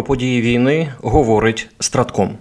Про події війни говорить Стратком.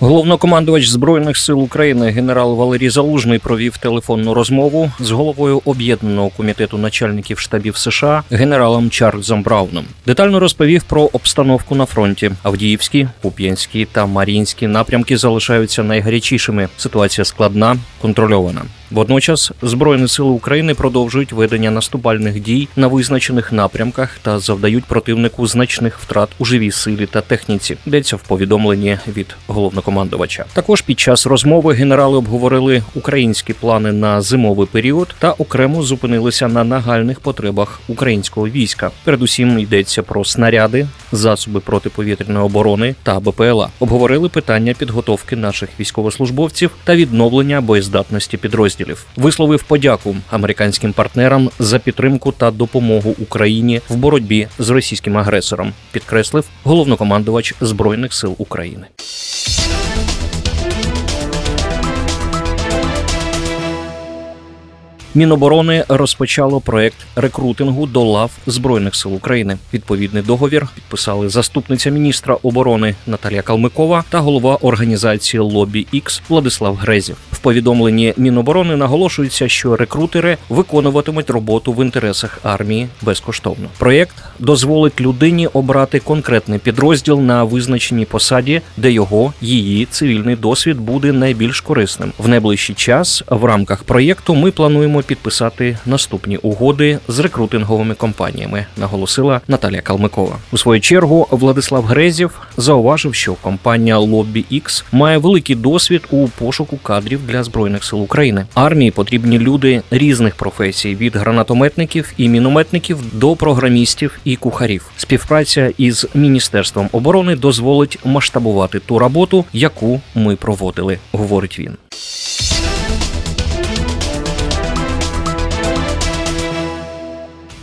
Головнокомандувач збройних сил України генерал Валерій Залужний провів телефонну розмову з головою об'єднаного комітету начальників штабів США генералом Чарльзом Брауном. Детально розповів про обстановку на фронті. Авдіївські, Куп'янські та Мар'їнські напрямки залишаються найгарячішими. Ситуація складна, контрольована. Водночас збройні сили України продовжують ведення наступальних дій на визначених напрямках та завдають противнику значних втрат у живій силі та техніці. Йдеться в повідомленні від головнокомандувача. Також під час розмови генерали обговорили українські плани на зимовий період та окремо зупинилися на нагальних потребах українського війська. Передусім йдеться про снаряди, засоби протиповітряної оборони та БПЛА. Обговорили питання підготовки наших військовослужбовців та відновлення боєздатності підрозділів підрозділів. Висловив подяку американським партнерам за підтримку та допомогу Україні в боротьбі з російським агресором. Підкреслив головнокомандувач збройних сил України. Міноборони розпочало проект рекрутингу до лав збройних сил України. Відповідний договір підписали заступниця міністра оборони Наталія Калмикова та голова організації Лобі Ікс Владислав Грезів. Повідомленні Міноборони наголошується, що рекрутери виконуватимуть роботу в інтересах армії безкоштовно. Проєкт дозволить людині обрати конкретний підрозділ на визначеній посаді, де його її цивільний досвід буде найбільш корисним. В найближчий час в рамках проєкту ми плануємо підписати наступні угоди з рекрутинговими компаніями, наголосила Наталія Калмикова. У свою чергу Владислав Грезів зауважив, що компанія Lobby X має великий досвід у пошуку кадрів для збройних сил України. Армії потрібні люди різних професій від гранатометників і мінометників до програмістів і кухарів. Співпраця із міністерством оборони дозволить масштабувати ту роботу, яку ми проводили, говорить він.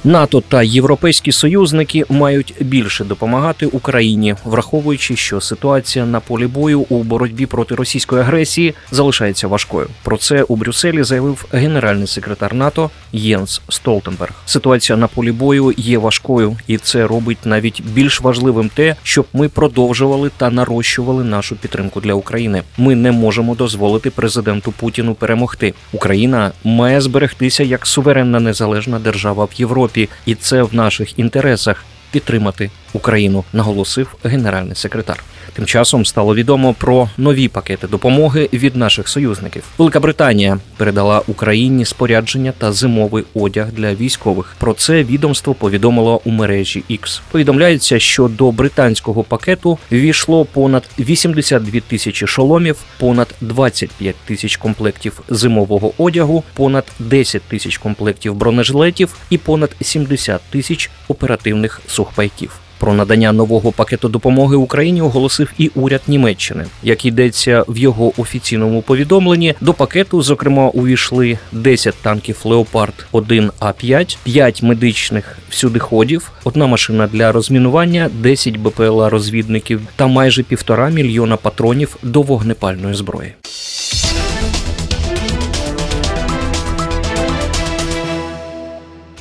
НАТО та європейські союзники мають більше допомагати Україні, враховуючи, що ситуація на полі бою у боротьбі проти російської агресії залишається важкою. Про це у Брюсселі заявив генеральний секретар НАТО Єнс Столтенберг. Ситуація на полі бою є важкою, і це робить навіть більш важливим те, щоб ми продовжували та нарощували нашу підтримку для України. Ми не можемо дозволити президенту Путіну перемогти. Україна має зберегтися як суверенна незалежна держава в Європі. Європі, і це в наших інтересах підтримати Україну, наголосив генеральний секретар. Тим часом стало відомо про нові пакети допомоги від наших союзників. Велика Британія передала Україні спорядження та зимовий одяг для військових. Про це відомство повідомило у мережі X. Повідомляється, що до британського пакету війшло понад 82 тисячі шоломів, понад 25 тисяч комплектів зимового одягу, понад 10 тисяч комплектів бронежилетів і понад 70 тисяч оперативних сухпайків. Про надання нового пакету допомоги Україні оголосив і уряд Німеччини. Як йдеться в його офіційному повідомленні, до пакету зокрема увійшли 10 танків Леопард 1 А 5 5 медичних всюдиходів, одна машина для розмінування, 10 БПЛА розвідників та майже півтора мільйона патронів до вогнепальної зброї.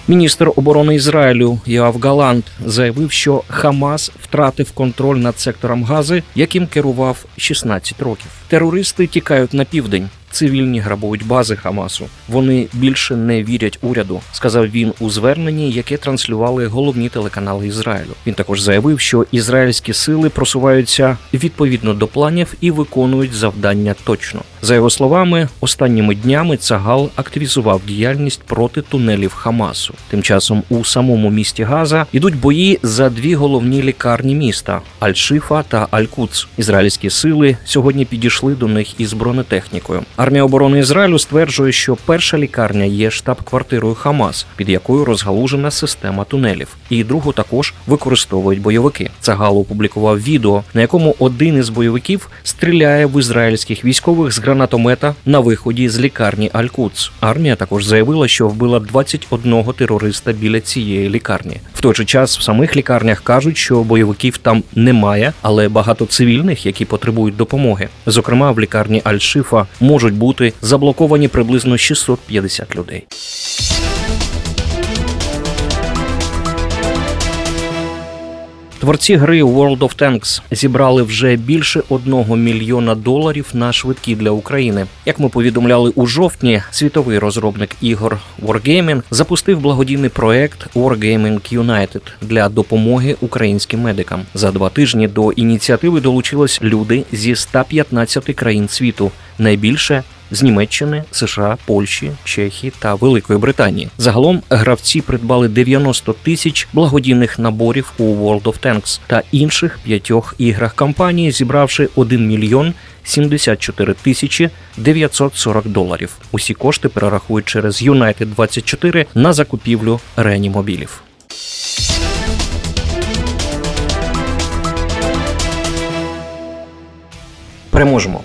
Міністр оборони Ізраїлю Йоав Галант заявив, що Хамас втратив контроль над сектором Гази, яким керував 16 років. Терористи тікають на південь цивільні грабують бази Хамасу. Вони більше не вірять уряду, сказав він у зверненні, яке транслювали головні телеканали Ізраїлю. Він також заявив, що ізраїльські сили просуваються відповідно до планів і виконують завдання точно. За його словами, останніми днями Цагал активізував діяльність проти тунелів Хамасу. Тим часом у самому місті Газа йдуть бої за дві головні лікарні міста Аль-Шифа та Аль-Куц. Ізраїльські сили сьогодні підійшли до них із бронетехнікою. Армія оборони Ізраїлю стверджує, що перша лікарня є штаб-квартирою Хамас, під якою розгалужена система тунелів, і другу також використовують бойовики. Цагал опублікував відео, на якому один із бойовиків стріляє в ізраїльських військових з гранатомета на виході з лікарні Аль-Куц. Армія також заявила, що вбила 21 терориста біля цієї лікарні. В той же час в самих лікарнях кажуть, що бойовиків там немає, але багато цивільних, які потребують допомоги. Зокрема, в лікарні Аль-Шифа можуть бути заблоковані приблизно 650 людей. Творці гри World of Tanks зібрали вже більше одного мільйона доларів на швидкі для України. Як ми повідомляли у жовтні, світовий розробник ігор Wargaming запустив благодійний проект Wargaming United для допомоги українським медикам. За два тижні до ініціативи долучились люди зі 115 країн світу. Найбільше з Німеччини, США, Польщі, Чехії та Великої Британії. Загалом гравці придбали 90 тисяч благодійних наборів у World of Tanks та інших п'ятьох іграх кампанії, зібравши 1 мільйон 74 тисячі 940 доларів. Усі кошти перерахують через United 24 на закупівлю реанімобілів. Переможемо.